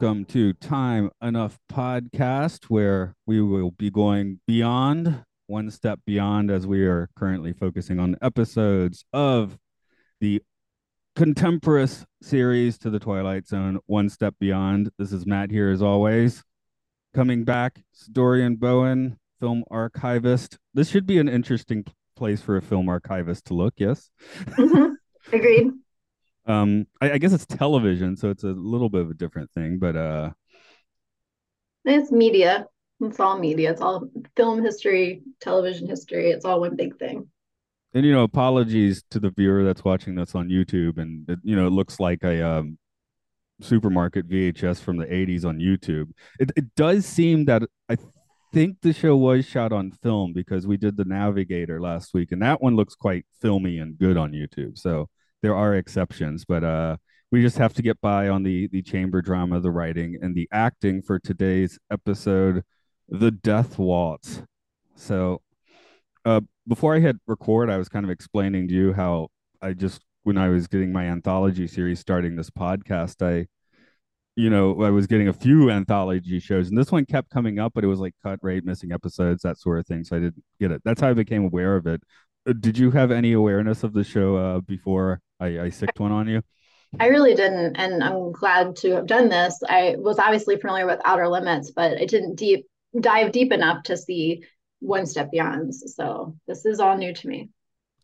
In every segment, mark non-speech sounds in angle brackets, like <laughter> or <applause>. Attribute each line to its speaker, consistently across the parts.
Speaker 1: Welcome to Time Enough Podcast, where we will be going beyond, one step beyond, as we are currently focusing on episodes of the contemporary series to the Twilight Zone, One Step Beyond. This is Matt here, as always. Coming back, Dorian Bowen, film archivist. This should be an interesting place for a film archivist to look, yes?
Speaker 2: Mm-hmm. Agreed
Speaker 1: um I, I, guess it's television so it's a little bit of a different thing but uh
Speaker 2: it's media. It's all media. It's all film history television history. It's all one big thing.
Speaker 1: And you know apologies to the viewer that's watching this on youtube and it, you know it looks like a um supermarket vhs from the 80s on youtube. It, it does seem that i think the show was shot on film because we did the navigator last week and that one looks quite filmy and good on youtube so there are exceptions, but uh, we just have to get by on the the chamber drama, the writing, and the acting for today's episode, The Death Waltz. So, uh, before I hit record, I was kind of explaining to you how I just when I was getting my anthology series starting this podcast, I you know, I was getting a few anthology shows, and this one kept coming up, but it was like cut rate, missing episodes, that sort of thing. So I didn't get it. That's how I became aware of it. Uh, did you have any awareness of the show uh, before I, I sicked one on you?
Speaker 2: I really didn't, and I'm glad to have done this. I was obviously familiar with Outer Limits, but I didn't deep dive deep enough to see One Step Beyond. So this is all new to me.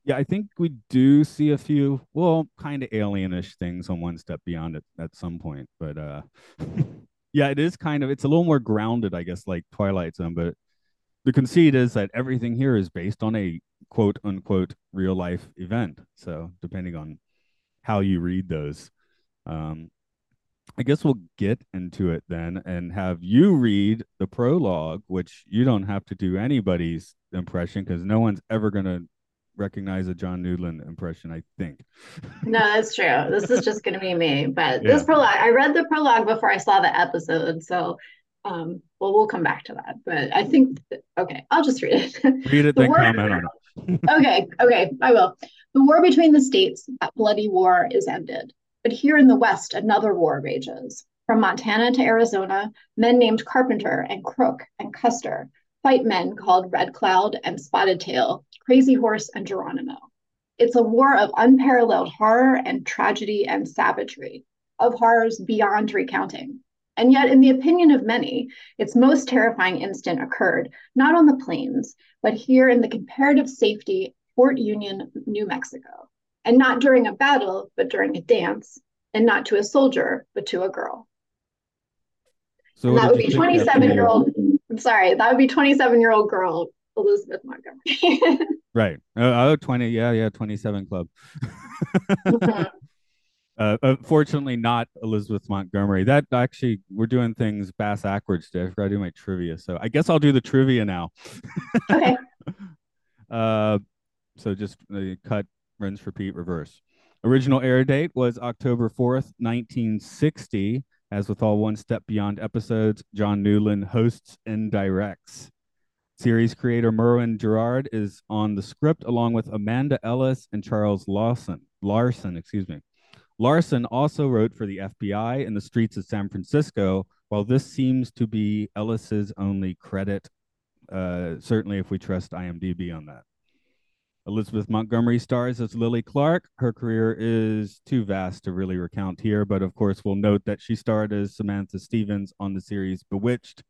Speaker 1: Yeah, I think we do see a few, well, kind of alienish things on One Step Beyond at, at some point, but uh, <laughs> yeah, it is kind of it's a little more grounded, I guess, like Twilight Zone. But the conceit is that everything here is based on a quote unquote real life event. So depending on how you read those. Um, I guess we'll get into it then and have you read the prologue, which you don't have to do anybody's impression because no one's ever going to recognize a John Newland impression, I think. <laughs>
Speaker 2: no, that's true. This is just going to be me. But yeah. this prologue, I read the prologue before I saw the episode. So, um, well, we'll come back to that. But I think, okay, I'll just read it. <laughs>
Speaker 1: Read it, the then word, comment on
Speaker 2: it. <laughs> okay, okay, I will. The war between the states, that bloody war, is ended. But here in the West, another war rages. From Montana to Arizona, men named Carpenter and Crook and Custer fight men called Red Cloud and Spotted Tail, Crazy Horse and Geronimo. It's a war of unparalleled horror and tragedy and savagery, of horrors beyond recounting. And yet, in the opinion of many, its most terrifying instant occurred not on the plains, but here in the comparative safety Fort Union, New Mexico, and not during a battle, but during a dance, and not to a soldier, but to a girl. So and that would be 27 year old. I'm sorry, that would be 27 year old girl, Elizabeth Montgomery. <laughs>
Speaker 1: right. Oh, oh, 20. Yeah, yeah, 27 club. <laughs> mm-hmm. Uh, unfortunately, not Elizabeth Montgomery. That actually, we're doing things bass backwards today. I forgot to do my trivia. So I guess I'll do the trivia now.
Speaker 2: okay. <laughs>
Speaker 1: Uh, so just uh, cut, rinse, repeat, reverse. Original air date was October 4th, 1960. As with all One Step Beyond episodes, John Newland hosts and directs. Series creator Merwin Gerard is on the script along with Amanda Ellis and Charles Lawson. Larson, excuse me. Larson also wrote for the FBI in the streets of San Francisco, while this seems to be Ellis's only credit, uh, certainly if we trust IMDb on that. Elizabeth Montgomery stars as Lily Clark. Her career is too vast to really recount here, but of course, we'll note that she starred as Samantha Stephens on the series Bewitched.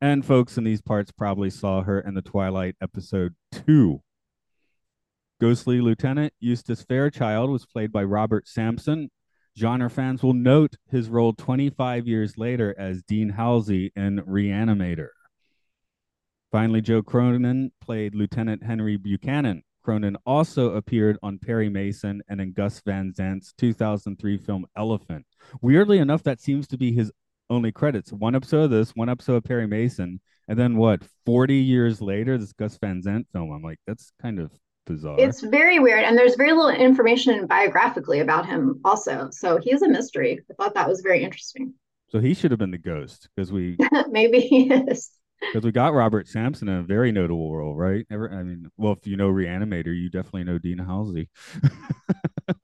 Speaker 1: And folks in these parts probably saw her in the Twilight episode two. Ghostly Lieutenant Eustace Fairchild was played by Robert Sampson. Genre fans will note his role 25 years later as Dean Halsey in Reanimator. Finally, Joe Cronin played Lieutenant Henry Buchanan. Cronin also appeared on Perry Mason and in Gus Van Sant's 2003 film Elephant. Weirdly enough, that seems to be his only credits. One episode of this, one episode of Perry Mason, and then what? 40 years later, this Gus Van Sant film. I'm like, that's kind of bizarre.
Speaker 2: It's very weird, and there's very little information biographically about him, also. So he's a mystery. I thought that was very interesting.
Speaker 1: So he should have been the ghost because we <laughs>
Speaker 2: maybe he is
Speaker 1: because we got Robert Sampson in a very notable role, right? Ever, I mean, well, if you know Reanimator, you definitely know Dean Halsey.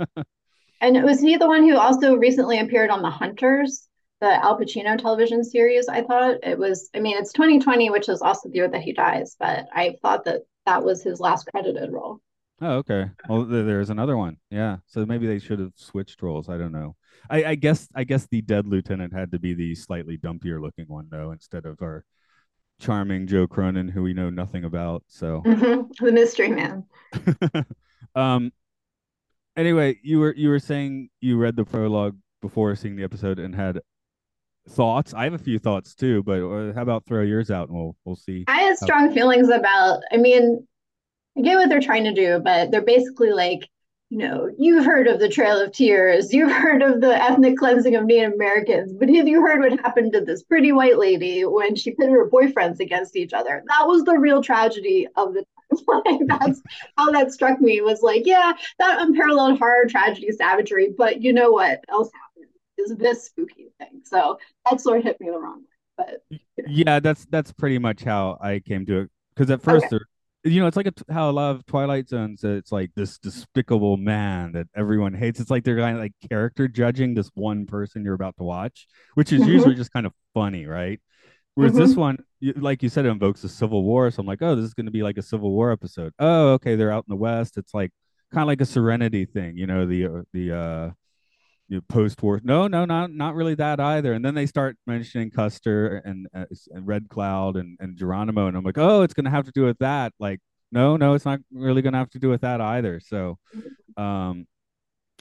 Speaker 1: <laughs>
Speaker 2: and was he the one who also recently appeared on The Hunters, the Al Pacino television series? I thought it was. I mean, it's 2020, which is also the year that he dies, but I thought that that was his last credited role.
Speaker 1: Oh, okay. Well, there's another one. Yeah. So maybe they should have switched roles. I don't know. I, I guess I guess the dead lieutenant had to be the slightly dumpier looking one though, instead of our charming Joe Cronin, who we know nothing about. So
Speaker 2: mm-hmm. <laughs> the mystery man. <laughs>
Speaker 1: um. Anyway, you were you were saying you read the prologue before seeing the episode and had thoughts. I have a few thoughts too, but uh, how about throw yours out and we'll we'll see.
Speaker 2: I had strong how... feelings about. I mean, I get what they're trying to do, but they're basically like you know, you've heard of the Trail of Tears, you've heard of the ethnic cleansing of Native Americans, but have you heard what happened to this pretty white lady when she pitted her boyfriends against each other? That was the real tragedy of the like <laughs> that's how that struck me was like, yeah, that unparalleled horror, tragedy, savagery, but you know what else happened is this spooky thing. So that sort of hit me the wrong way. But
Speaker 1: yeah, that's that's pretty much how I came to it. Because at first okay you know, it's like a, how a lot of Twilight Zones, it's like this despicable man that everyone hates. It's like they're kind of like character judging this one person you're about to watch, which is mm-hmm. usually just kind of funny, right? Whereas mm-hmm. this one, like you said, it invokes a Civil War. So I'm like, oh, this is going to be like a Civil War episode. Oh, okay, they're out in the West. It's like kind of like a Serenity thing, you know, the uh, the uh you know, post-war. No, no, not not really that either. And then they start mentioning Custer and, uh, and Red Cloud and, and Geronimo, and I'm like, oh, it's gonna have to do with that. Like, no, no, it's not really gonna have to do with that either. So, um,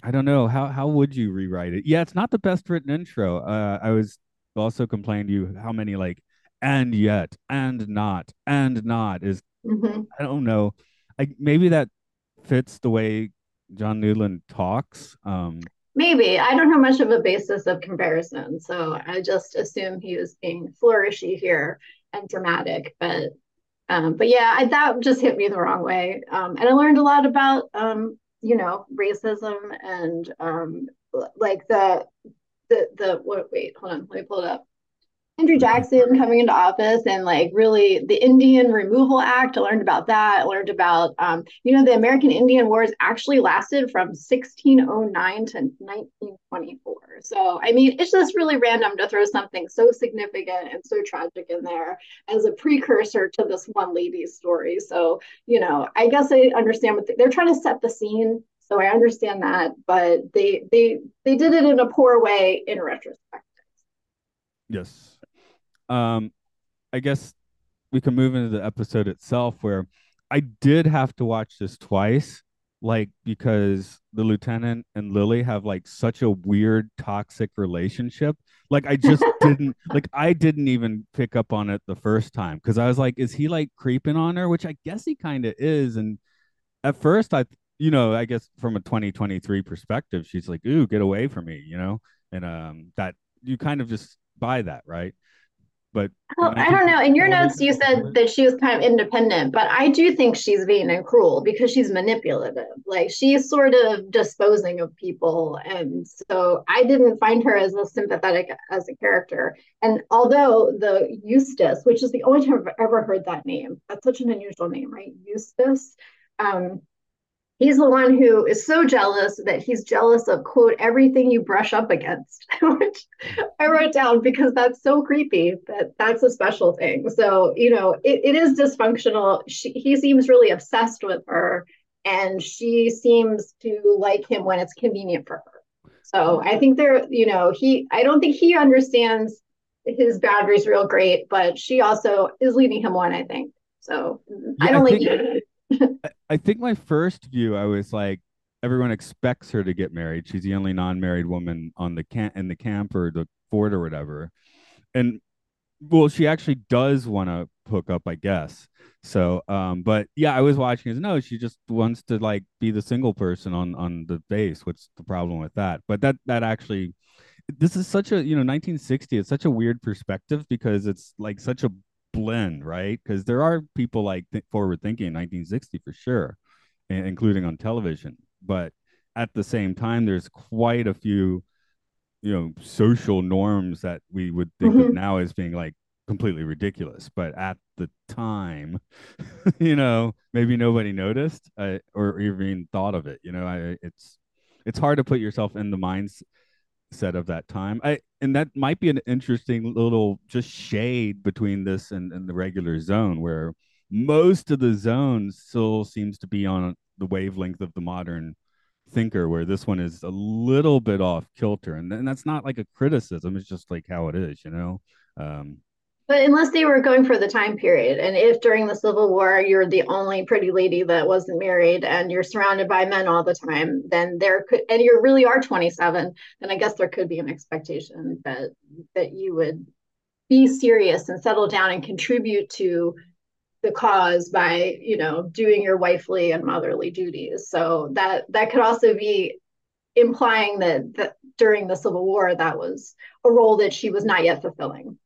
Speaker 1: I don't know how how would you rewrite it? Yeah, it's not the best written intro. Uh, I was also complaining to you how many like and yet and not and not is mm-hmm. I don't know. I maybe that fits the way John Newland talks. Um,
Speaker 2: Maybe. I don't have much of a basis of comparison. So I just assume he was being flourishy here and dramatic. But um, but yeah, I, that just hit me the wrong way. Um, and I learned a lot about um, you know, racism and um like the the the what wait, hold on, let me pull it up. Andrew Jackson coming into office and like really the Indian Removal Act. I learned about that. I learned about, um, you know, the American Indian Wars actually lasted from 1609 to 1924. So, I mean, it's just really random to throw something so significant and so tragic in there as a precursor to this one lady's story. So, you know, I guess I understand what the, they're trying to set the scene. So I understand that, but they they they did it in a poor way in retrospect.
Speaker 1: Yes um, I guess we can move into the episode itself where I did have to watch this twice, like because the lieutenant and Lily have like such a weird toxic relationship. Like I just <laughs> didn't like I didn't even pick up on it the first time because I was like, is he like creeping on her? Which I guess he kind of is. And at first I you know, I guess from a 2023 perspective, she's like, ooh, get away from me, you know? And um that you kind of just buy that, right? But
Speaker 2: well, I, don't know. In your notes, you said that she was kind of independent, but I do think she's vain and cruel because she's manipulative. Like she's sort of disposing of people, and so I didn't find her as sympathetic as a character. And although the Eustace, which is the only time I've ever heard that name, that's such an unusual name, right? Eustace. Um, he's the one who is so jealous that he's jealous of quote everything you brush up against <laughs> which i wrote down because that's so creepy that that's a special thing. So you know it, it is dysfunctional. She, he seems really obsessed with her and she seems to like him when it's convenient for her. So i think there you know he i don't think he understands his boundaries real great but she also is leading him on i think. So yeah, i don't I like think-
Speaker 1: I think my first view, I was like, everyone expects her to get married. She's the only non-married woman on the camp in the camp or the fort or whatever. And well, she actually does want to hook up, I guess. So, um, but yeah, I was watching as no, she just wants to like be the single person on on the base. What's the problem with that? But that that actually, this is such a you know 1960. It's such a weird perspective because it's like such a blend, right? Because there are people like th- forward thinking in 1960 for sure, including on television. But at the same time, there's quite a few you know social norms that we would think mm-hmm. of now as being like completely ridiculous but at the time <laughs> you know maybe nobody noticed uh, or even thought of it you know I, it's it's hard to put yourself in the mindset of that time. I and that might be an interesting little just shade between this and, and the regular zone where most of the zone still seems to be on the wavelength of the modern thinker where this one is a little bit off kilter. And, and that's not like a criticism it's just like how it is you know? Um,
Speaker 2: but unless they were going for the time period and if during the civil war you're the only pretty lady that wasn't married and you're surrounded by men all the time then there could and you really are 27 then i guess there could be an expectation that that you would be serious and settle down and contribute to the cause by you know doing your wifely and motherly duties. So that that could also be implying that, that during the civil war that was a role that she was not yet fulfilling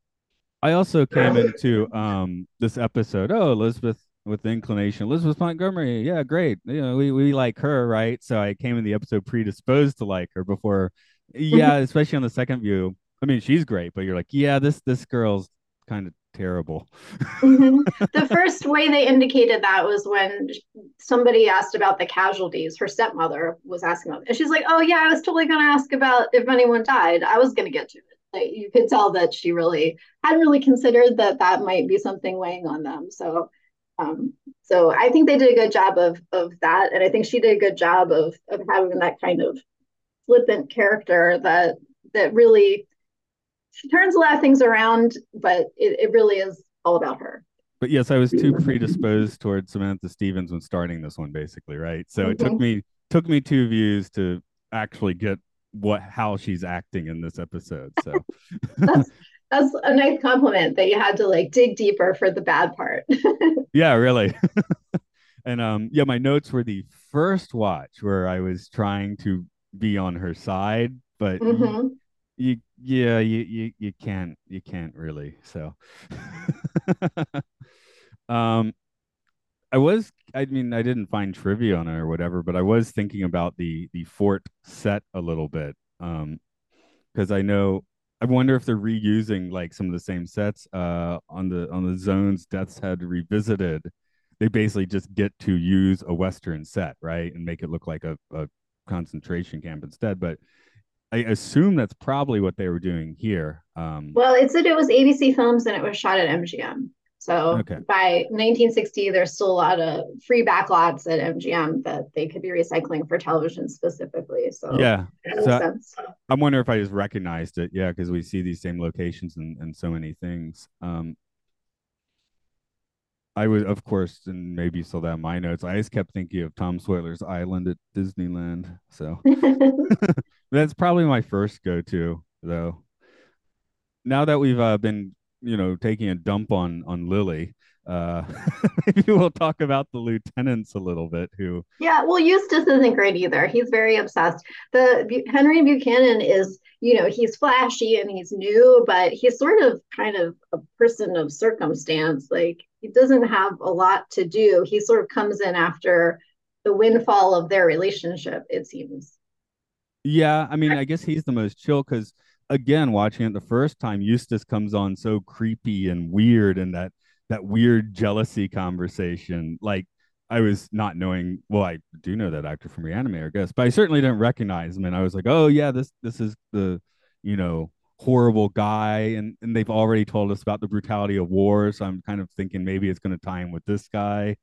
Speaker 1: i also came into um this episode oh elizabeth with inclination elizabeth montgomery yeah great you know we, we like her right so i came in the episode predisposed to like her before yeah <laughs> especially on the second view i mean she's great but you're like yeah this this girl's kind of terrible.
Speaker 2: mm-hmm. <laughs> The first way they indicated that was when somebody asked about the casualties. Her stepmother was asking about, and she's like, "Oh yeah, I was totally going to ask about if anyone died. I was going to get to it." Like, you could tell that she really hadn't really considered that that might be something weighing on them. So, um, so I think they did a good job of of that, and I think she did a good job of of having that kind of flippant character that that really she turns a lot of things around, but it, it really is all about her.
Speaker 1: But yes, I was too predisposed towards Samantha Stephens when starting this one, basically, right? So mm-hmm. it took mm-hmm. me took me two views to actually get what how she's acting in this episode. So <laughs>
Speaker 2: that's that's a nice compliment that you had to like dig deeper for the bad part. <laughs>
Speaker 1: yeah, really. <laughs> and um yeah, my notes were the first watch where I was trying to be on her side, but mm-hmm you yeah you you you can't you can't really so um i was i mean i didn't find trivia on it or whatever but i was thinking about the the fort set a little bit um because i know i wonder if they're reusing like some of the same sets uh on the on the zones death's head revisited they basically just get to use a western set right and make it look like a, a concentration camp instead but I assume that's probably what they were doing here. Um,
Speaker 2: well, it said it was ABC Films and it was shot at MGM. So okay. by 1960, there's still a lot of free backlots at MGM that they could be recycling for television specifically. So
Speaker 1: yeah, so I, am wondering if I just recognized it. Yeah, because we see these same locations and, and so many things. Um, I would, of course, and maybe you saw that in my notes. I just kept thinking of Tom Sawyer's Island at Disneyland. So <laughs> <laughs> that's probably my first go-to, though. Now that we've uh, been, you know, taking a dump on on Lily, uh, <laughs> maybe we'll talk about the lieutenants a little bit. Who?
Speaker 2: Yeah, well, Eustace isn't great either. He's very obsessed. The Henry Buchanan is, you know, he's flashy and he's new, but he's sort of kind of a person of circumstance. Like he doesn't have a lot to do. He sort of comes in after the windfall of their relationship, it seems.
Speaker 1: Yeah, I mean, I guess he's the most chill because again, watching it the first time, Eustace comes on so creepy and weird and that that weird jealousy conversation. Like I was not knowing well, I do know that actor from Reanimator, I guess, but I certainly didn't recognize him. And I was like, oh yeah, this this is the, you know, horrible guy and, and they've already told us about the brutality of war so i'm kind of thinking maybe it's going to tie in with this guy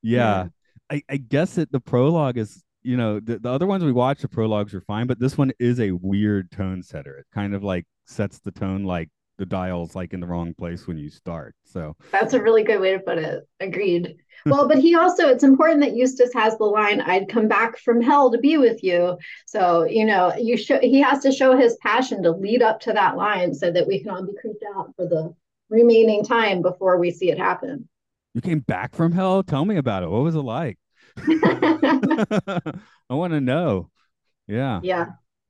Speaker 1: yeah, yeah. I, I guess it the prologue is you know the, the other ones we watched the prologues are fine but this one is a weird tone setter it kind of like sets the tone like the dial's like in the wrong place when you start so
Speaker 2: that's a really good way to put it agreed well, but he also, it's important that Eustace has the line, I'd come back from hell to be with you. So, you know, you show he has to show his passion to lead up to that line so that we can all be creeped out for the remaining time before we see it happen.
Speaker 1: You came back from hell? Tell me about it. What was it like? <laughs> I want to know. Yeah.
Speaker 2: Yeah.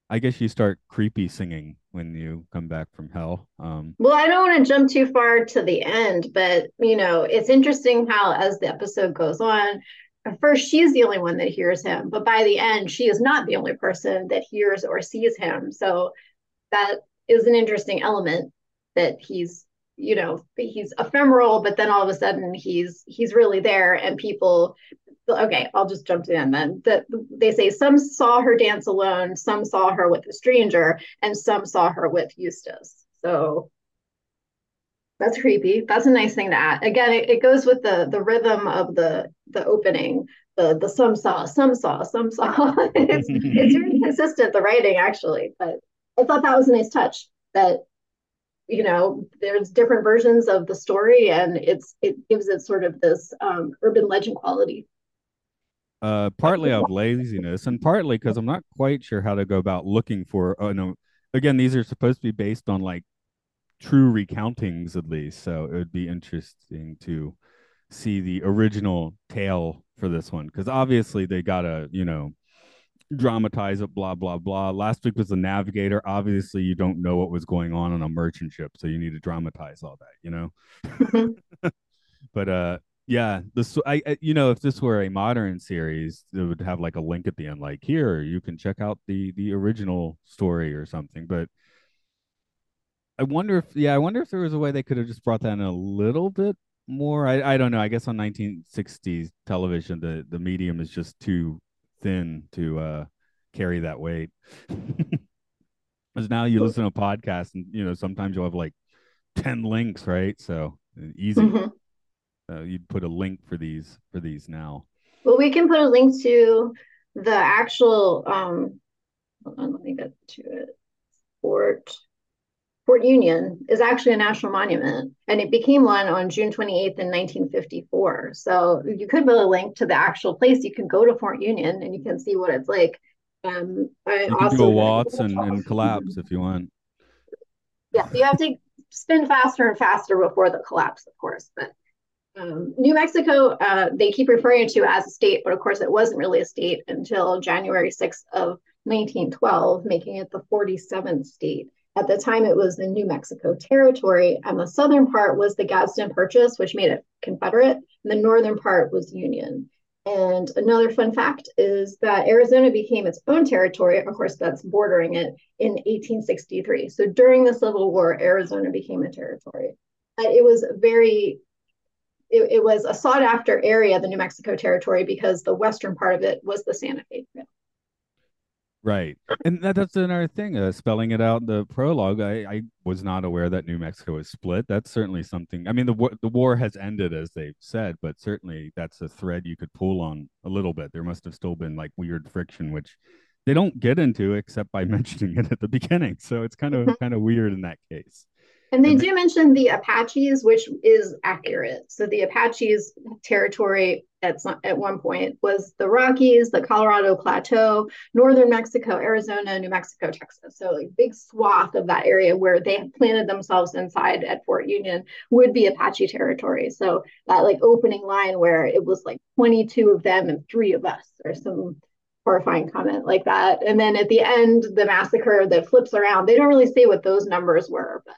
Speaker 1: I guess you start creepy singing when you come back from hell. Um,
Speaker 2: well, I don't want to jump too far to the end, but you know, it's interesting how as the episode goes on, at first she's the only one that hears him, but by the end, she is not the only person that hears or sees him. So that is an interesting element that he's you know he's ephemeral but then all of a sudden he's he's really there and people okay i'll just jump them then. That they say some saw her dance alone some saw her with a stranger and some saw her with eustace. So that's creepy. That's a nice thing to add. Again it, it goes with the the rhythm of the the opening the the some saw some saw some saw. <laughs> It's it's very consistent the writing actually but i thought that was a nice touch that you know there's different versions of the story and it's it gives it sort of this um, urban legend quality
Speaker 1: uh partly out of laziness and partly because i'm not quite sure how to go about looking for uh, no again these are supposed to be based on like true recountings at least so it would be interesting to see the original tale for this one because obviously they gotta you know dramatize it, blah, blah, blah. Last week was the navigator. Obviously, you don't know what was going on on a merchant ship, so you need to dramatize all that, you know? Mm-hmm. <laughs> but uh yeah, this I, I you know, if this were a modern series, it would have like a link at the end, like here you can check out the the original story or something. But I wonder if yeah, I wonder if there was a way they could have just brought that in a little bit more. I, I don't know. I guess on 1960s television, the the medium is just too thin to uh, carry that weight. <laughs> Because now you listen to podcasts, and you know sometimes you'll have like ten links, right? So easy. Mm-hmm. Uh, you'd put a link for these for these now.
Speaker 2: Well, we can put a link to the actual. Um, hold on, let me get to it. Fort Fort Union is actually a national monument, and it became one on June 28th in 1954. So you could put a link to the actual place. You can go to Fort Union and you can see what it's like. Um,
Speaker 1: I you can do a waltz and, and collapse if you want.
Speaker 2: Yeah, you have to spin faster and faster before the collapse, of course. But um, New Mexico, uh, they keep referring to as a state, but of course it wasn't really a state until January 6th of 1912, making it the 47th state. At the time, it was the New Mexico Territory, and the southern part was the Gadsden Purchase, which made it Confederate, and the northern part was Union. And another fun fact is that Arizona became its own territory. Of course, that's bordering it in 1863. So during the Civil War, Arizona became a territory. But It was very, it, it was a sought after area, the New Mexico Territory, because the western part of it was the Santa Fe Trail.
Speaker 1: Right. And that, that's another thing. Uh, spelling it out in the prologue, I, I was not aware that New Mexico is split. That's certainly something. I mean, the war, the war has ended, as they've said, but certainly that's a thread you could pull on a little bit. There must have still been like weird friction, which they don't get into except by <laughs> mentioning it at the beginning. So it's kind of mm-hmm. kind of weird in that case.
Speaker 2: And they do mention the Apaches, which is accurate. So the Apaches territory at some, at one point was the Rockies, the Colorado Plateau, northern Mexico, Arizona, New Mexico, Texas. So a big swath of that area where they planted themselves inside at Fort Union would be Apache territory. So that like opening line where it was like 22 of them and three of us, or some horrifying comment like that. And then at the end, the massacre that flips around, they don't really say what those numbers were, but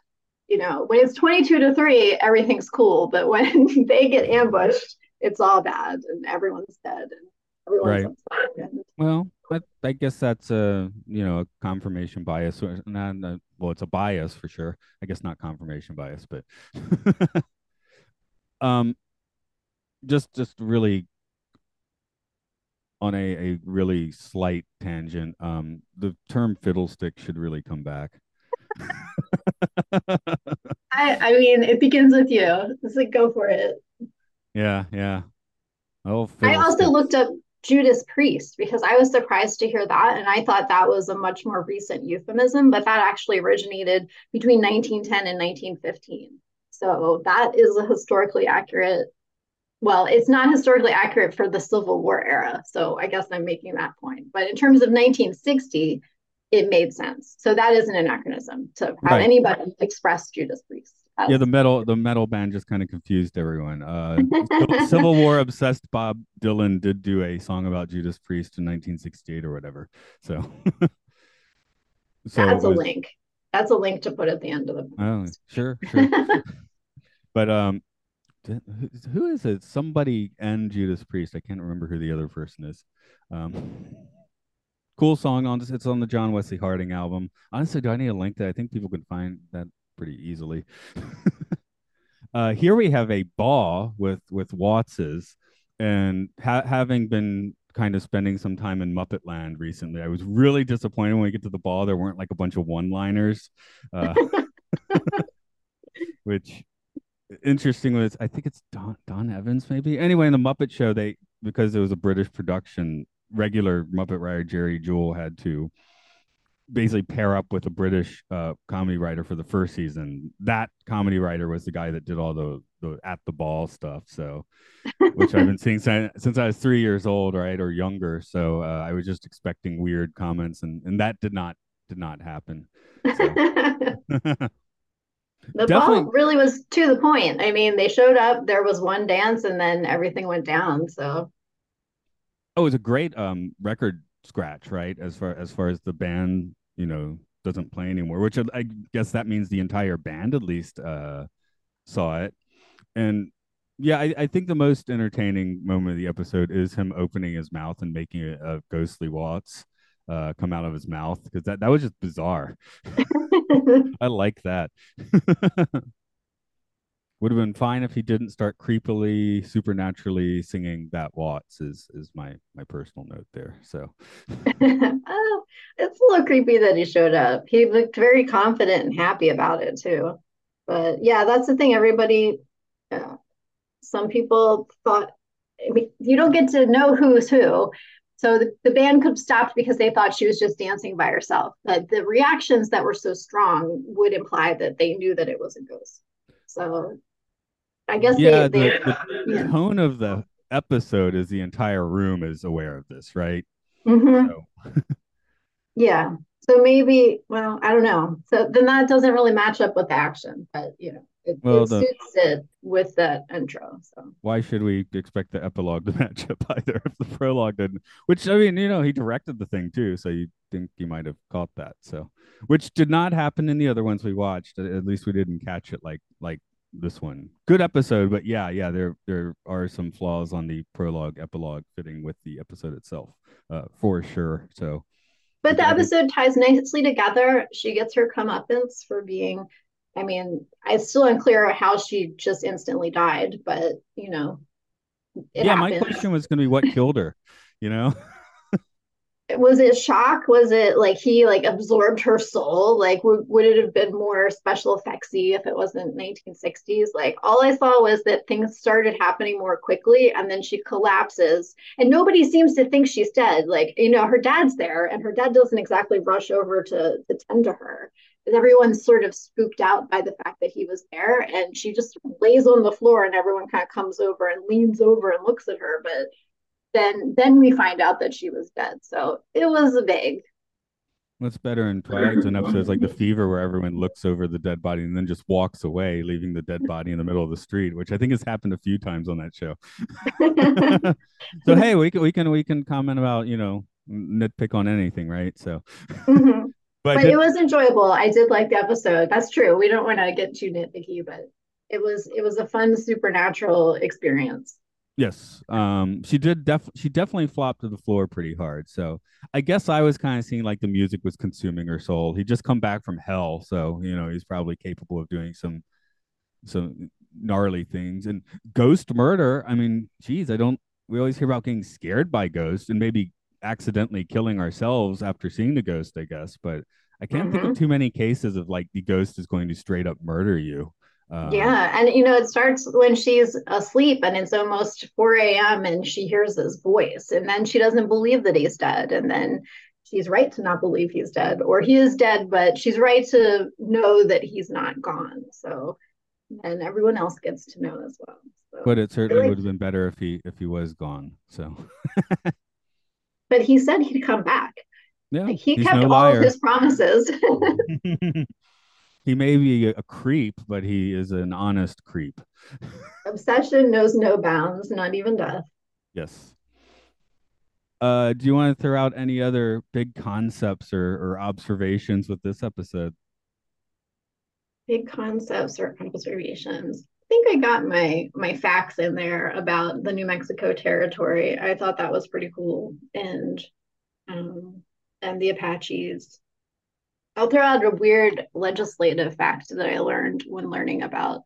Speaker 2: you know, when it's 22 to 3, everything's cool. But when <laughs> they get ambushed, it's all bad and everyone's dead and everyone's
Speaker 1: right. And, well, I, I, guess that's a you know a confirmation bias, not. Well, it's a bias for sure. I guess not confirmation bias, but <laughs> um, just just really on a a really slight tangent. Um, the term fiddlestick should really come back. <laughs>
Speaker 2: I I mean, it begins with you. It's like go for it.
Speaker 1: Yeah, yeah.
Speaker 2: Oh, I also looked up Judas Priest because I was surprised to hear that, and I thought that was a much more recent euphemism, but that actually originated between 1910 and 1915. So that is a historically accurate. Well, it's not historically accurate for the Civil War era, so I guess I'm making that point. But in terms of 1960, it made sense. So that is an anachronism to have right. anybody express Judas Priest.
Speaker 1: yeah, the metal the metal band just kind of confused everyone. Uh, <laughs> Civil War obsessed Bob Dylan did do a song about Judas Priest in 1968 or whatever. So, <laughs>
Speaker 2: so that's was, a link. That's a link to put at the end of the.
Speaker 1: Oh, sure, sure. <laughs> but um, who is it? Somebody and Judas Priest. I can't remember who the other person is. Um, cool song on this. It's on the John Wesley Harding album. Honestly, do I need a link that I think people can find that pretty easily. <laughs> uh, here we have a ball with with waltzes, and ha- having been kind of spending some time in Muppet Land recently, I was really disappointed when we get to the ball. There weren't like a bunch of one liners, uh, <laughs> <laughs> which interesting was I think it's Don Don Evans maybe. Anyway, in the Muppet Show, they because it was a British production, regular Muppet writer Jerry Juhl had to basically pair up with a British uh, comedy writer for the first season. That comedy writer was the guy that did all the the at the ball stuff. So, <laughs> which I've been seeing since, since I was three years old, right, or younger. So uh, I was just expecting weird comments, and and that did not did not happen. So. <laughs>
Speaker 2: the Definitely. ball really was to the point. I mean, they showed up. There was one dance, and then everything went down. So.
Speaker 1: Oh, it was a great um, record scratch, right? As far as far as the band, you know, doesn't play anymore, which I guess that means the entire band at least uh, saw it. And yeah, I, I, think the most entertaining moment of the episode is him opening his mouth and making a, a ghostly waltz uh, come out of his mouth because that that was just bizarre. <laughs> <laughs> I like that. <laughs> would have been fine if he didn't start creepily supernaturally singing that waltz is is my my personal note there so. <laughs>
Speaker 2: Oh, it's a little creepy that he showed up. He looked very confident and happy about it too. But yeah that's the thing. Everybody uh, some people thought you don't get to know who's who. So the, the band could have stopped because they thought she was just dancing by herself. But the reactions that were so strong would imply that they knew that it was a ghost. So I guess
Speaker 1: yeah,
Speaker 2: they,
Speaker 1: the, the yeah. tone of the episode is the entire room is aware of this, right?
Speaker 2: Mm-hmm. So. <laughs> yeah. So maybe, well, I don't know. So then that doesn't really match up with action, but you know, it, well, it the, suits it with that intro. So
Speaker 1: why should we expect the epilogue to <laughs> match up either if the prologue didn't? Which I mean, you know, he directed the thing too, so you think he might have caught that. So, which did not happen in the other ones we watched. At least we didn't catch it like like this one. Good episode, but yeah, yeah, there there are some flaws on the prologue epilogue fitting with the episode itself, uh, for sure. So,
Speaker 2: but the episode ties nicely together. She gets her comeuppance for being. I mean, it's still unclear how she just instantly died, but you know.
Speaker 1: yeah, happens. my question was going to be what killed her. You know. <laughs>
Speaker 2: was it shock? Was it like he like absorbed her soul? Like would, would it have been more special effectsy if it wasn't 1960s like all i saw was that things started happening more quickly and then she collapses. And nobody seems to think she's dead. Like you know her dad's there and her dad doesn't exactly rush over to, to tend to her. Everyone's sort of spooked out by the fact that he was there and she just lays on the floor and everyone kind of comes over and leans over and looks at her. But then then we find out that she was dead. So it was a vague.
Speaker 1: What's better in Twilight Zone episodes like the fever where everyone looks over the dead body and then just walks away, leaving the dead body in the middle of the street, which I think has happened a few times on that show. <laughs> so hey, we can we can we can comment about, you know, nitpick on anything, right? So
Speaker 2: mm-hmm. <laughs> but, but did... it was enjoyable. I did like the episode. That's true. We don't want to get too nitpicky, but it was it was a fun supernatural experience.
Speaker 1: Yes. Um she did def she definitely flopped to the floor pretty hard. So I guess I was kind of seeing like the music was consuming her soul. He just come back from hell, so you know, he's probably capable of doing some some gnarly things. And ghost murder, I mean, geez, I don't we always hear about getting scared by ghosts and maybe accidentally killing ourselves after seeing the ghost, I guess, but I can't mm-hmm. think of mm-hmm. too many cases of like the ghost is going to straight up murder you.
Speaker 2: Uh, yeah, and you know, it starts when she's asleep and it's almost 4 a.m. and she hears his voice, and then she doesn't believe that he's dead, and then she's right to not believe he's dead, or he is dead, but she's right to know that he's not gone. So, and everyone else gets to know as well. So,
Speaker 1: but it certainly would have been better if he if he was gone. So, <laughs>
Speaker 2: but he said he'd come back. Yeah, like he kept no all his promises. <laughs> <laughs>
Speaker 1: he may be a creep, but he is an honest creep. <laughs>
Speaker 2: Obsession knows no bounds, not even death.
Speaker 1: Yes. Uh, do you want to throw out any other big concepts or, or observations with this episode?
Speaker 2: Big concepts or observations. I think I got my my facts in there about the New Mexico territory. I thought that was pretty cool, and um, and the Apaches. I'll throw out a weird legislative fact that I learned when learning about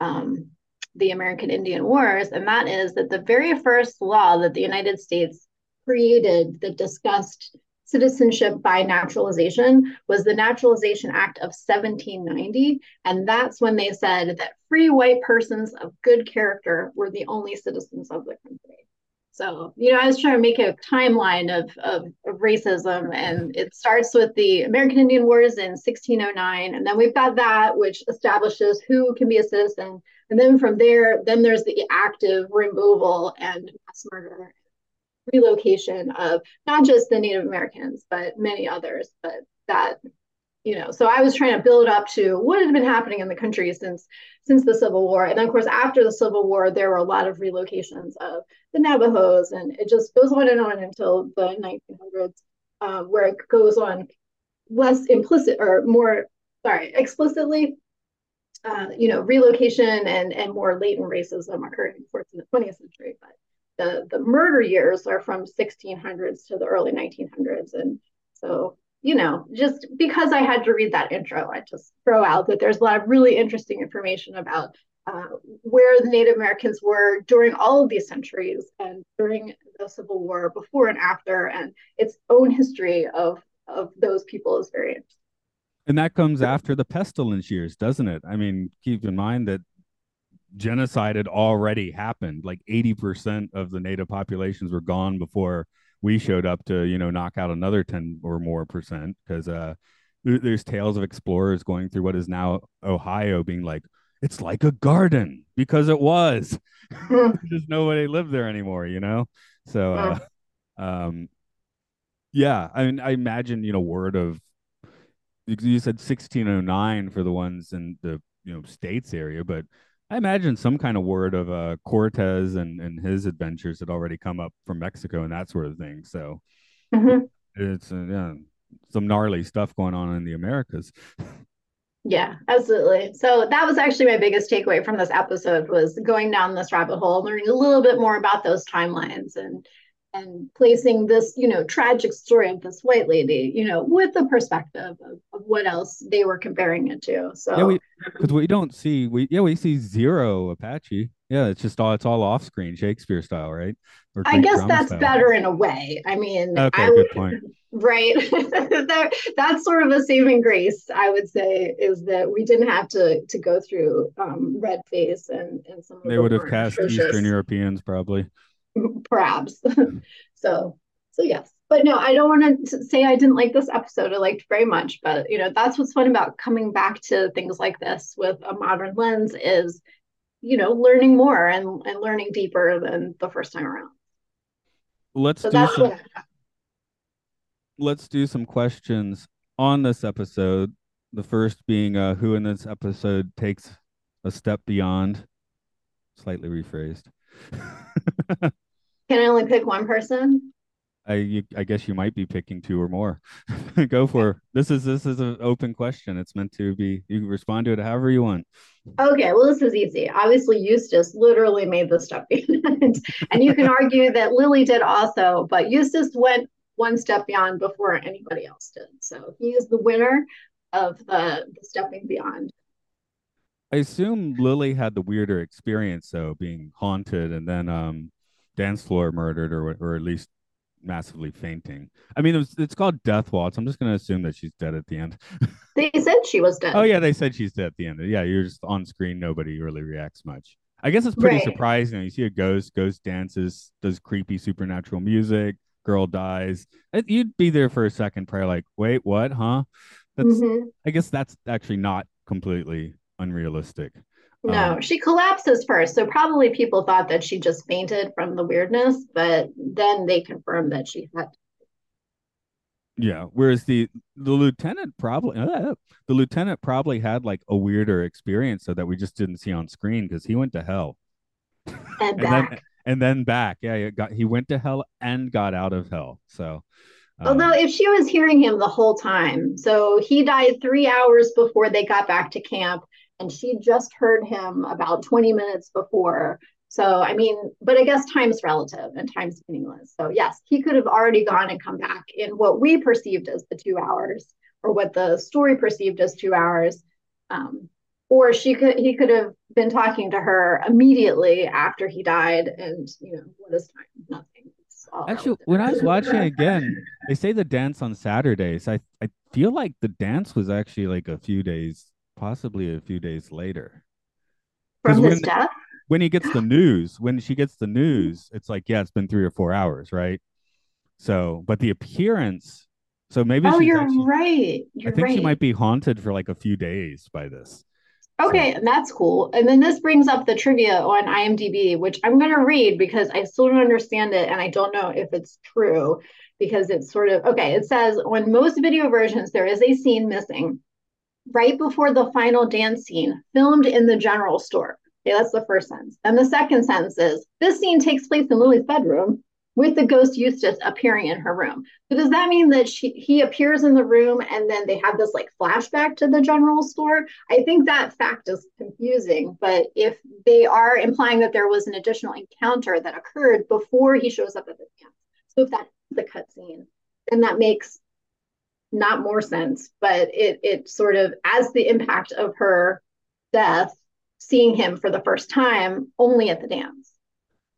Speaker 2: um, the American Indian Wars, and that is that the very first law that the United States created that discussed citizenship by naturalization was the Naturalization Act of 1790. And that's when they said that free white persons of good character were the only citizens of the country. So, you know, I was trying to make a timeline of, of, of, racism, and it starts with the American Indian Wars in 1609. And then we've got that, which establishes who can be a citizen. And then from there, then there's the active removal and mass murder, relocation of not just the Native Americans, but many others. But that you know so i was trying to build up to what had been happening in the country since since the civil war. And then of course after the civil war there were a lot of relocations of the navajos and it just goes on and on until the 1900s um, where it goes on less implicit or more sorry explicitly uh, you know relocation and and more latent racism occurring of course in the 20th century. But the the murder years are from 1600s to the early 1900s and so you know, just because I had to read that intro, I just throw out that there's a lot of really interesting information about uh, where the Native Americans were during all of these centuries and during the Civil War, before and after, and its own history of of those people is very interesting.
Speaker 1: And that comes after the pestilence years, doesn't it? I mean, keep in mind that genocide had already happened. Like 80% of the native populations were gone before we showed up to you know knock out another 10 or more percent because uh there's tales of explorers going through what is now ohio being like it's like a garden because it was. <laughs> Just nobody lived there anymore you know? So uh, um yeah i mean i imagine you know word of you said 1609 for the ones in the you know states area but I imagine some kind of word of uh, Cortez and, and his adventures had already come up from Mexico and that sort of thing. So mm-hmm. it's uh, yeah, some gnarly stuff going on in the Americas.
Speaker 2: Yeah, absolutely. So that was actually my biggest takeaway from this episode was going down this rabbit hole, learning a little bit more about those timelines and and placing this, you know, tragic story of this white lady, you know, with the perspective of, of what else they were comparing it to. So
Speaker 1: yeah, because we, we, don't see we yeah we see zero Apache. Yeah, it's just all it's all off screen Shakespeare style, right?
Speaker 2: I guess that's style. better in a way. I mean, okay, I would, point. Right, <laughs> that, that's sort of a saving grace, I would say, is that we didn't have to to go through um, red face and and some.
Speaker 1: They would have cast atrocious. Eastern Europeans probably <laughs>
Speaker 2: perhaps. <laughs> so, so yes. But no, I don't want to say I didn't like this episode. I liked very much, but you know, that's what's fun about coming back to things like this with a modern lens is, you know, learning more and, and learning deeper than the first time around.
Speaker 1: Let's so do some, let's do some questions on this episode. The first being uh, who in this episode takes a step beyond, slightly rephrased. <laughs>
Speaker 2: Can I only pick one person?
Speaker 1: I you, I guess you might be picking two or more. <laughs> Go for this is this is an open question. It's meant to be you can respond to it however you want.
Speaker 2: Okay, well this is easy. Obviously Eustace literally made this stuff <laughs> and, and you can argue that Lily did also, but Eustace went one step beyond before anybody else did. So he is the winner of the, the stepping beyond.
Speaker 1: I assume Lily had the weirder experience though, being haunted and then um dance floor murdered or or at least massively fainting. I mean, it was, it's called Death Waltz. I'm just going to assume that she's dead at the end. <laughs>
Speaker 2: they said she was dead.
Speaker 1: Oh yeah, they said she's dead at the end. Yeah, you're just on screen. Nobody really reacts much. I guess it's pretty right. surprising. You see a ghost, ghost dances, does creepy supernatural music, girl dies. You'd be there for a second, probably like, wait, what? Huh? That's. Mm-hmm. I guess that's actually not completely unrealistic.
Speaker 2: No, um, she collapses first. So probably people thought that she just fainted from the weirdness, but then they confirmed that she had.
Speaker 1: Yeah. Whereas the the lieutenant probably uh, the lieutenant probably had like a weirder experience so that we just didn't see on screen because he went to hell
Speaker 2: and <laughs>
Speaker 1: and
Speaker 2: back.
Speaker 1: then and then back. Yeah, he got he went to hell and got out of hell. So
Speaker 2: Although,
Speaker 1: um,
Speaker 2: if she was hearing him the whole time, so he died three hours before they got back to camp, and she just heard him about 20 minutes before. So, I mean, but I guess time's relative and time's meaningless. So, yes, he could have already gone and come back in what we perceived as the two hours, or what the story perceived as two hours. Um, or she could he could have been talking to her immediately after he died, and you know, what is time? Nothing.
Speaker 1: Actually,
Speaker 2: relative.
Speaker 1: when I was watching again, they say the dance on Saturdays. I I feel like the dance was actually like a few days, possibly a few days later.
Speaker 2: From his
Speaker 1: when
Speaker 2: death?
Speaker 1: when he gets the news, when she gets the news, it's like, yeah, it's been three or four hours, right? So, but the appearance, so maybe
Speaker 2: Oh, you're
Speaker 1: actually,
Speaker 2: right.
Speaker 1: I
Speaker 2: You're
Speaker 1: think she might be haunted for like a few days by this.
Speaker 2: Okay,
Speaker 1: So,
Speaker 2: and that's cool. And then this brings up the trivia on IMDb, which I'm going to read because I still don't understand it and I don't know if it's true because it's sort of okay. It says on most video versions, there is a scene missing right before the final dance scene filmed in the general store. Okay, that's the first sentence. And the second sentence is this scene takes place in Lily's bedroom with the ghost Eustace appearing in her room. So does that mean that she he appears in the room and then they have this like flashback to the general store? I think that fact is confusing, but if they are implying that there was an additional encounter that occurred before he shows up at the camp, so if that's the cutscene, then that makes not more sense, but it it sort of as the impact of her death, seeing him for the first time only at the dance.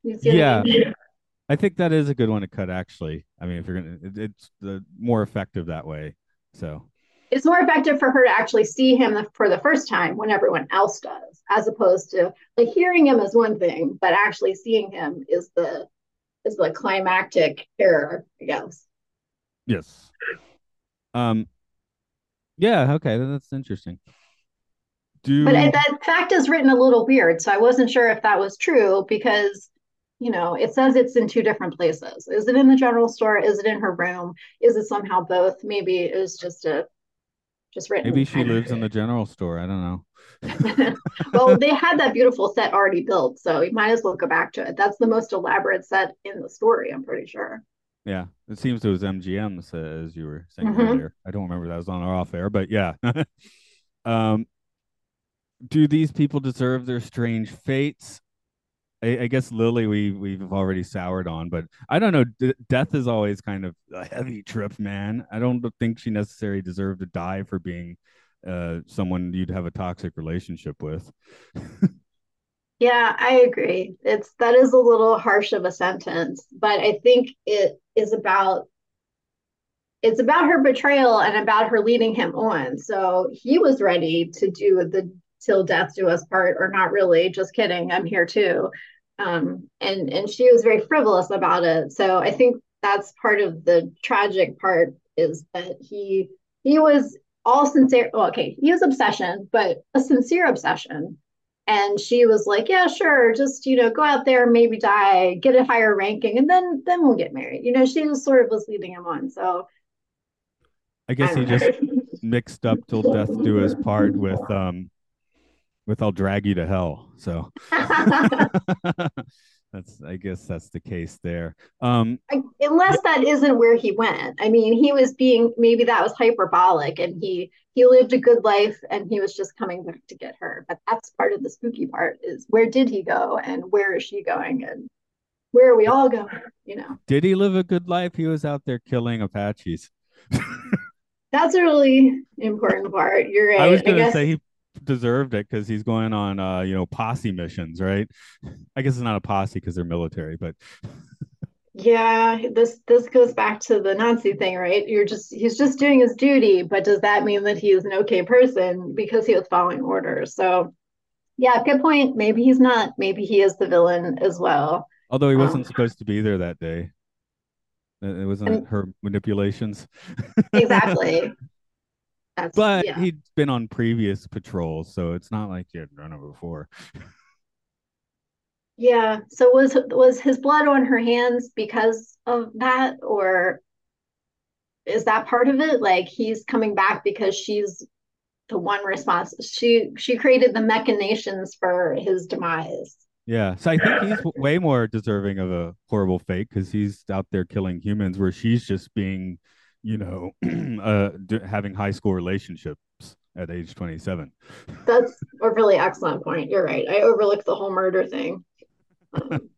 Speaker 2: You see what I
Speaker 1: yeah,
Speaker 2: mean? <laughs>
Speaker 1: I think that is a good one to cut. Actually, I mean, if you're gonna, it, it's the more effective that way. So,
Speaker 2: It's more effective for her to actually see him for the first time when everyone else does, as opposed to like hearing him is one thing, but actually seeing him is the is the climactic error, I guess.
Speaker 1: yes. Um, yeah, okay, that's interesting.
Speaker 2: But
Speaker 1: Do
Speaker 2: it, that fact is written a little weird, so I wasn't sure if that was true because you know it says it's in two different places. Is it in the general store? Is it in her room? Is it somehow both? Maybe it was just a just written.
Speaker 1: maybe she lives in the general store? I don't know. <laughs>
Speaker 2: well, they had that beautiful set already built, so you might as well go back to it. That's the most elaborate set in the story, I'm pretty sure.
Speaker 1: Yeah, it seems it was MGM's uh, as you were saying
Speaker 2: hmm
Speaker 1: earlier. I don't remember that was on or off air, but yeah. <laughs> um, do these people deserve their strange fates? I, I guess Lily, we we've already soured on, but I don't know. D- death is always kind of a heavy trip, man. I don't think she necessarily deserved to die for being uh someone you'd have a toxic relationship with. <laughs>
Speaker 2: Yeah, I agree. It's that is a little harsh of a sentence, but I think it is about it's about her betrayal and about her leading him on. So he was ready to do the till death do us part, or not really. Just kidding. I'm here too. Um, and and she was very frivolous about it. So I think that's part of the tragic part is that he he was all sincere. Well, okay, he was obsession, but a sincere obsession. And she was like, "Yeah, sure, just you know, go out there, maybe die, get a higher ranking, and then then we'll get married." You know, she just sort of was leading him on. So
Speaker 1: I
Speaker 2: I
Speaker 1: guess he
Speaker 2: don't
Speaker 1: just mixed up till death do us part with um with I'll drag you to hell. So <laughs> <laughs> that's I guess that's the case there. Um
Speaker 2: Unless
Speaker 1: yeah,
Speaker 2: that isn't where he went. I mean, he was being maybe that was hyperbolic and he he lived a good life and he was just coming back to get her. But that's part of the spooky part is where did he go and where is she going and where are we all going, you know.
Speaker 1: did he live a good life? He was out there killing Apaches. <laughs>
Speaker 2: That's a really important part. You're right I was
Speaker 1: gonna
Speaker 2: guess
Speaker 1: say he deserved it because he's going on uh you know posse missions, right? I guess it's not a posse because they're military, but
Speaker 2: yeah, this this goes back to the Nazi thing, right? You're just he's just doing his duty, but does that mean that he is an okay person because he was following orders? So yeah, good point. Maybe he's not. Maybe he is the villain as well.
Speaker 1: although he wasn't
Speaker 2: Um,
Speaker 1: supposed to be there that day. It wasn't
Speaker 2: and
Speaker 1: her manipulations. <laughs>
Speaker 2: exactly. That's
Speaker 1: but
Speaker 2: yeah.
Speaker 1: he'd been on previous patrols, so it's not like he had run it before. <laughs>
Speaker 2: Yeah. So was was his blood on her hands because of that or is that part of it? Like he's coming back because she's the one response. She she created the machinations for his demise.
Speaker 1: Yeah, so I think he's way more deserving of a horrible fate because he's out there killing humans, where she's just being, you know, <clears throat> uh, having high school relationships at age 27.
Speaker 2: That's a really excellent point. You're right. I overlooked the whole murder thing. Um,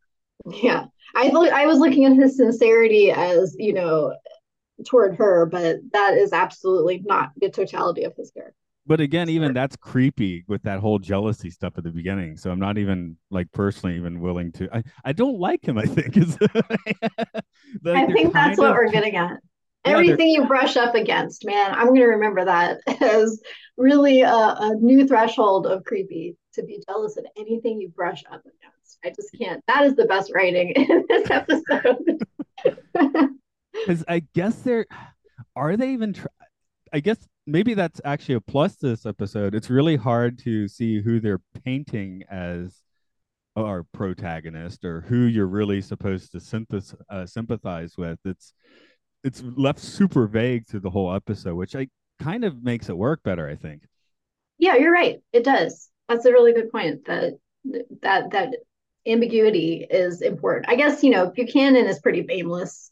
Speaker 2: <laughs> yeah, I I was looking at his sincerity as you know toward her, but that is absolutely not the totality of his character.
Speaker 1: But again, even that's creepy with that whole jealousy stuff at the beginning. So I'm not even like personally even willing to. I, I don't like him. I think is. <laughs>
Speaker 2: like I think that's what we're getting at. Everything you brush up against, man, I'm going to remember that <laughs> as really a, a new threshold of creepy to be jealous of anything you brush up against. I just can't. That is the best writing <laughs> in this episode. <laughs>
Speaker 1: Because I guess they're are they even? Tr- I guess maybe that's actually a plus to this episode. It's really hard to see who they're painting as our protagonist or who you're really supposed to uh, sympathize with. It's it's left super vague through the whole episode, which I kind of makes it work better. I think.
Speaker 2: Yeah, you're right. It does. That's a really good point. That that that ambiguity is important. I guess you know Buchanan is pretty aimless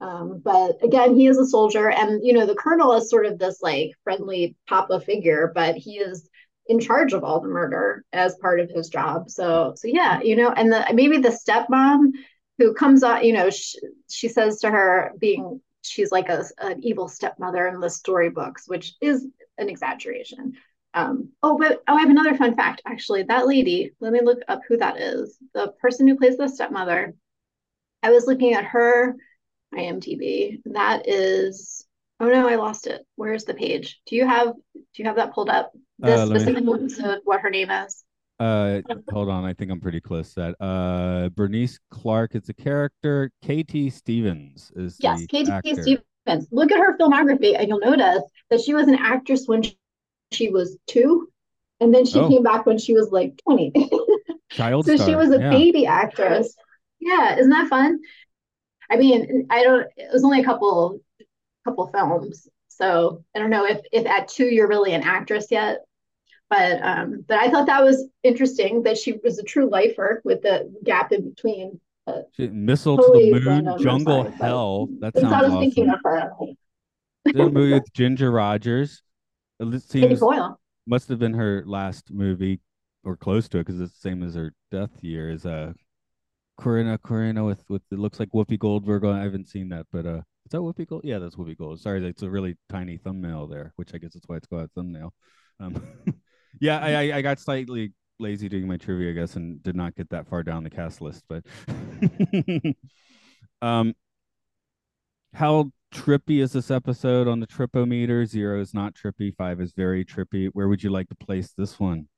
Speaker 2: um, but again, he is a soldier, and you know the colonel is sort of this like friendly papa figure, but he is in charge of all the murder as part of his job. So, so yeah, you know, and the maybe the stepmom who comes on, you know, she, she says to her being she's like a an evil stepmother in the storybooks, which is an exaggeration. Um, oh, but oh, I have another fun fact. Actually, that lady. Let me look up who that is. The person who plays the stepmother. I was looking at her IMDb. That is oh no, I lost it. Where's the page? Do you have do you have that pulled up? Uh, this uh, specific me... episode, what her name is.
Speaker 1: Uh, hold on. I think I'm pretty close to that. Uh, Bernice Clark is a character. Katie Stevens is
Speaker 2: yes, actor. Stevens. Look at her filmography, and you'll notice that she was an actress when she was two, and then she oh. came back when she was like 20. <laughs>
Speaker 1: Child.
Speaker 2: so
Speaker 1: star.
Speaker 2: she was a
Speaker 1: yeah.
Speaker 2: baby actress. Yeah, isn't that fun? I mean, I don't. It was only a couple, couple films, so I don't know if if at two you're really an actress yet. But um, but I thought that was interesting that she was a true lifer with the gap in between.
Speaker 1: Uh, Missile totally to the Moon, Jungle side, Hell. That sounds I was awesome. thinking of her. the movie with Ginger Rogers. It seems must have been her last movie or close to it because it's the same as her death year. Is uh Corrina Corrina with with it looks like Whoopi Goldberg. I haven't seen that, but uh, is that Whoopi Gold? Yeah, that's Whoopi Gold. Sorry, it's a really tiny thumbnail there, which I guess that's why it's called a thumbnail. Um, <laughs> yeah, I, I got slightly lazy doing my trivia, I guess, and did not get that far down the cast list. But <laughs> um, how trippy is this episode on the tripometer? Zero is not trippy. Five is very trippy. Where would you like to place this one?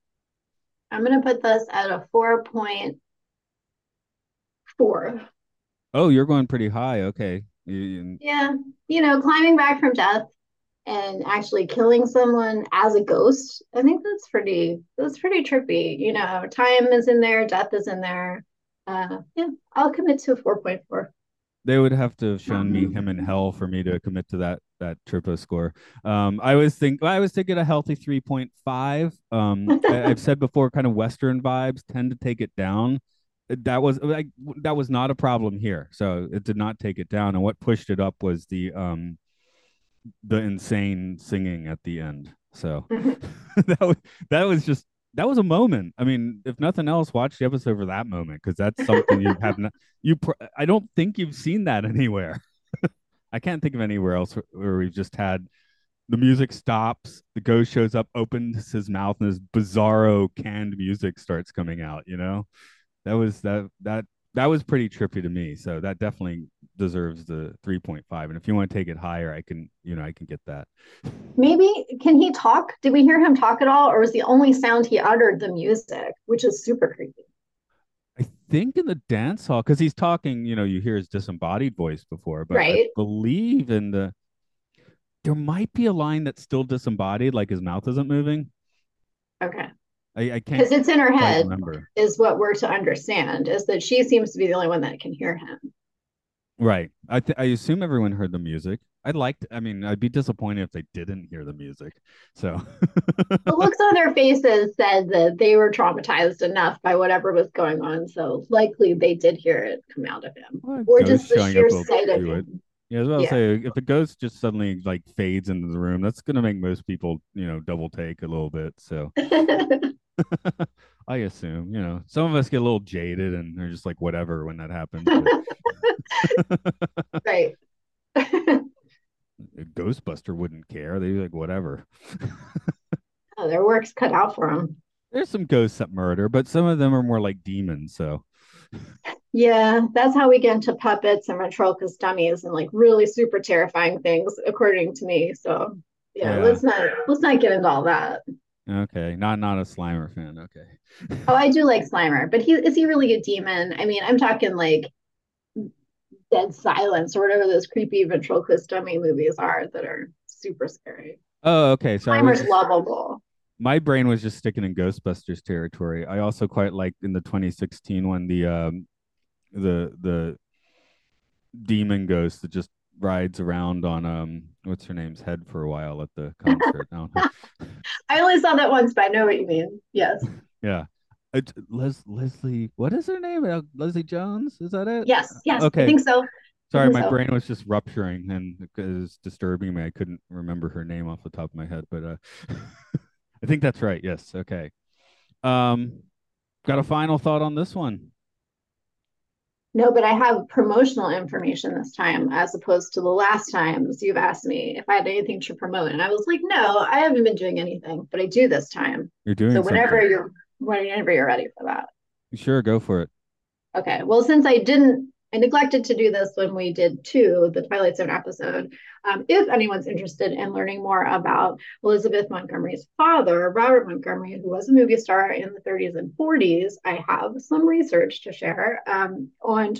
Speaker 2: I'm gonna put this at a four point four.
Speaker 1: Oh, you're going pretty high. Okay. You,
Speaker 2: yeah. You know, climbing back from death and actually killing someone as a ghost. I think that's pretty that's pretty trippy. You know, time is in there, death is in there. Uh yeah, I'll commit to a 4.4.
Speaker 1: They would have to have shown me him in hell for me to commit to that that triple score. Um, I was think I was thinking a healthy 3.5. Um, <laughs> I, I've said before, kind of Western vibes tend to take it down that was like that was not a problem here so it did not take it down and what pushed it up was the um the insane singing at the end. So <laughs> <laughs> that was that was just that was a moment. I mean if nothing else watch the episode for that moment because that's something you have not <laughs> you pr- i don't think you've seen that anywhere. I can't think of anywhere else where we've just had the music stops the ghost shows up opens his mouth and this bizarro canned music starts coming out you know? That was that that that was pretty trippy to me. So that definitely deserves the 3.5. And if you want to take it higher, I can, you know, I can get that.
Speaker 2: Maybe can he talk? Did we hear him talk at all? Or was the only sound he uttered the music, which is super creepy?
Speaker 1: I think in the dance hall, because he's talking, you know, you hear his disembodied voice before, but
Speaker 2: right.
Speaker 1: I believe in the there might be a line that's still disembodied, like his mouth isn't moving.
Speaker 2: Okay.
Speaker 1: I, I can't
Speaker 2: because it's in her head remember. is what we're to understand is that she seems to be the only one that can hear him.
Speaker 1: Right. I th- I assume everyone heard the music. I'd like to, I mean, I'd be disappointed if they didn't hear the music. So
Speaker 2: the looks on their faces said that they were traumatized enough by whatever was going on. So likely they did hear it come out of him. Well, or just the sheer sight of him. It.
Speaker 1: Yeah, as well yeah. say if a ghost just suddenly like fades into the room, that's gonna make most people, you know, double take a little bit. So <laughs> <laughs> I assume, you know, some of us get a little jaded and they're just like whatever when that happens.
Speaker 2: right. <laughs>
Speaker 1: Ghostbuster wouldn't care. They'd be like, whatever. <laughs>
Speaker 2: oh, their work's cut out for them.
Speaker 1: There's some ghosts that murder, but some of them are more like demons. So, <laughs>
Speaker 2: yeah, that's how we get into puppets and ventriloquist dummies and like really super terrifying things, according to me. So, yeah, yeah. let's not let's not get into all that.
Speaker 1: Okay, not not a Slimer fan. Okay. <laughs>
Speaker 2: oh, I do like Slimer, but he is he really a demon? I mean, I'm talking like dead silence or whatever those creepy ventriloquist dummy movies are that are super scary.
Speaker 1: Oh, okay. So
Speaker 2: Slimer's was, lovable.
Speaker 1: My brain was just sticking in Ghostbusters territory. I also quite liked in the 2016 one the um the the demon ghost that just rides around on um what's her name's head for a while at the <laughs> concert. <laughs>
Speaker 2: I only saw that once, but I know what you mean. Yes. <laughs>
Speaker 1: Yeah. It's Les Leslie. What is her name? Uh, Leslie Jones. Is that it?
Speaker 2: Yes. Yes. Okay. I think so.
Speaker 1: Sorry,
Speaker 2: think
Speaker 1: my so. brain was just rupturing and it was disturbing me. I couldn't remember her name off the top of my head, but uh, I think that's right. Yes. Okay. Um, got a final thought on this one?
Speaker 2: No, but I have promotional information this time as opposed to the last times you've asked me if I had anything to promote. And I was like, no, I haven't been doing anything, but I do this time.
Speaker 1: You're doing
Speaker 2: so whenever something. you're whenever you're ready for that.
Speaker 1: Sure, go for it.
Speaker 2: Okay. Well, since I didn't, I neglected to do this when we did two, the Twilight Zone episode. Um, if anyone's interested in learning more about Elizabeth Montgomery's father, Robert Montgomery, who was a movie star in the 30s and 40s, I have some research to share um, on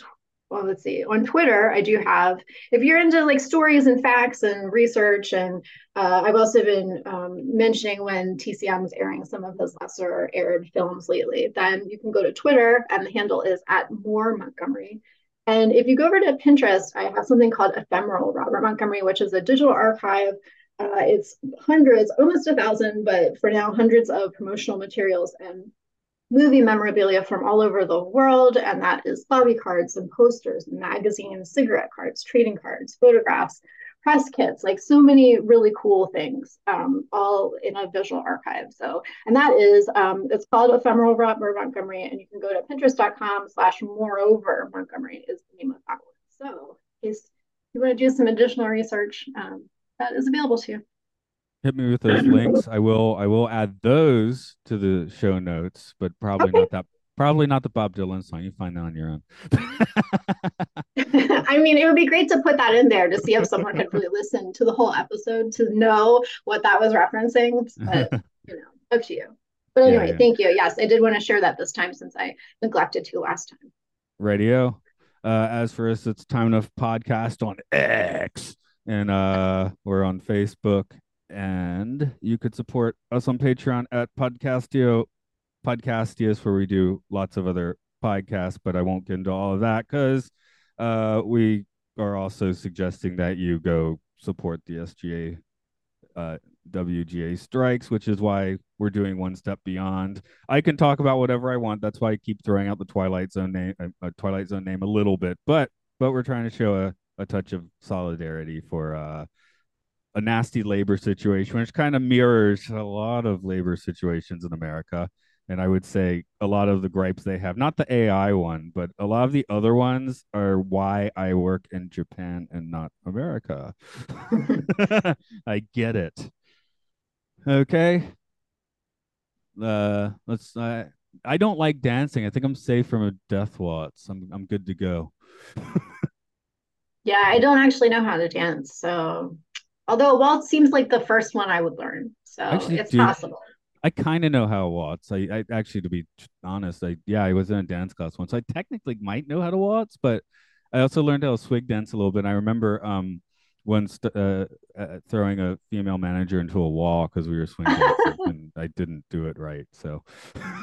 Speaker 2: well, let's see. On Twitter, I do have, if you're into like stories and facts and research, and uh, I've also been um, mentioning when TCM is airing some of his lesser aired films lately, then you can go to Twitter and the handle is at More Montgomery. And if you go over to Pinterest, I have something called Ephemeral Robert Montgomery, which is a digital archive. Uh, it's hundreds, almost a thousand, but for now, hundreds of promotional materials and movie memorabilia from all over the world, and that is lobby cards and posters, magazines, cigarette cards, trading cards, photographs, press kits, like so many really cool things, um, all in a visual archive. So, and that is, um, it's called Ephemeral Robert Montgomery, and you can go to pinterest.com slash moreover Montgomery is the name of that one. So, in case you want to do some additional research, um, that is available to you
Speaker 1: hit me with those links. I will I will add those to the show notes, but probably okay. not that probably not the Bob Dylan song. You find that on your own. <laughs>
Speaker 2: I mean, it would be great to put that in there to see if someone could really listen to the whole episode to know what that was referencing. But <laughs> you know, up to you. But anyway, yeah, yeah. thank you. Yes, I did want to share that this time since I neglected to last time.
Speaker 1: Radio. Uh, as for us, it's time enough podcast on X, and uh, we're on Facebook and you could support us on Patreon at Podcastio. Podcastio is where we do lots of other podcasts, but I won't get into all of that because uh, we are also suggesting that you go support the SGA uh, WGA strikes, which is why we're doing one step beyond. I can talk about whatever I want. That's why I keep throwing out the Twilight Zone name, uh, Twilight Zone name a little bit, but but we're trying to show a, a touch of solidarity for uh, a nasty labor situation, which kind of mirrors a lot of labor situations in America. And I would say a lot of the gripes they have, not the AI one, but a lot of the other ones are why I work in Japan and not America. <laughs> I get it. Okay. Uh, let's. Uh, I don't like dancing. I think I'm safe from a death waltz. I'm I'm good to go. <laughs>
Speaker 2: yeah, I don't actually know how to dance, so Although waltz seems like the first one I would learn, so actually, it's dude, possible.
Speaker 1: I kind of know how to waltz. I, I actually, to be honest, I yeah, I was in a dance class once. I technically might know how to waltz, but I also learned how to swig dance a little bit. I remember um once uh, uh, throwing a female manager into a wall because we were swing <laughs> dancing and I didn't do it right. So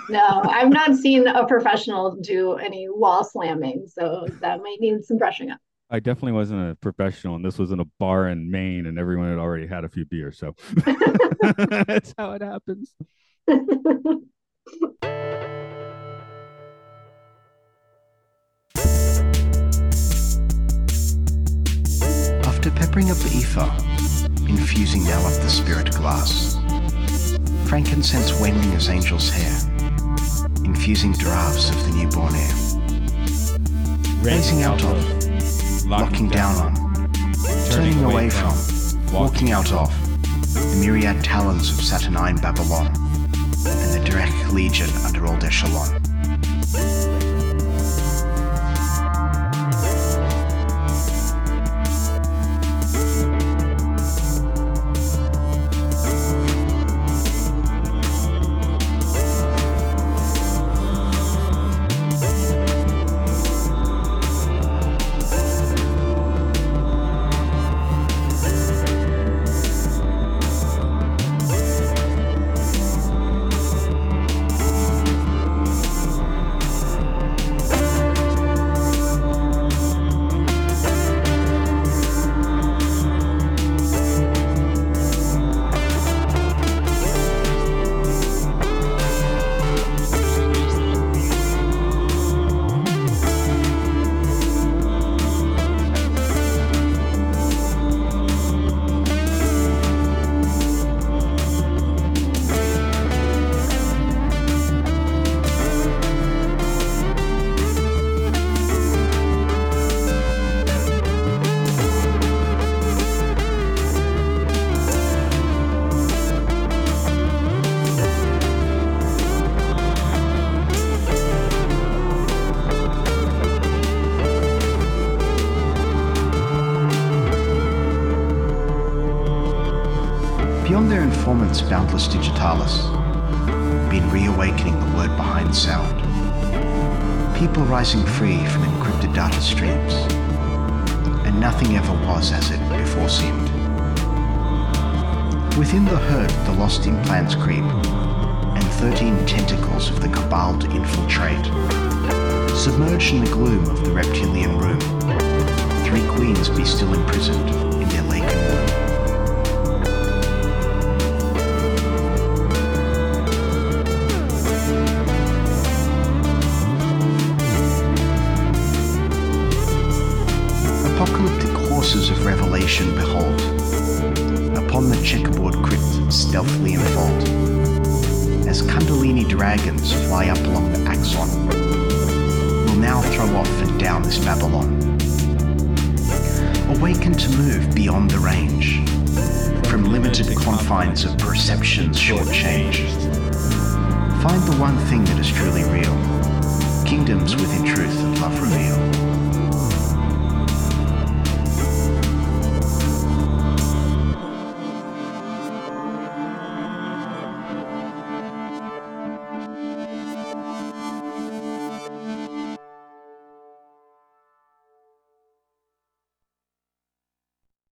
Speaker 2: no, I've not seen a professional do any wall slamming, so that might need some brushing up.
Speaker 1: I definitely wasn't a professional, and this was in a bar in Maine, and everyone had already had a few beers. So that's how it happens.
Speaker 3: After peppering up the ether, infusing now up the spirit glass, frankincense wending as angel's hair, infusing draughts of the newborn air, raising out of, locking down on, turning away from, walking out of, the myriad talons of Saturnine Babylon, and the direct legion under old Echelon. Beyond their informants, boundless digitalis, been reawakening the word behind sound. People rising free from encrypted data streams, and nothing ever was as it before seemed. Within the herd, the lost implants creep, and thirteen tentacles of the cabal to infiltrate. Submerged in the gloom of the reptilian room, three queens be still imprisoned Find the one thing that is truly real,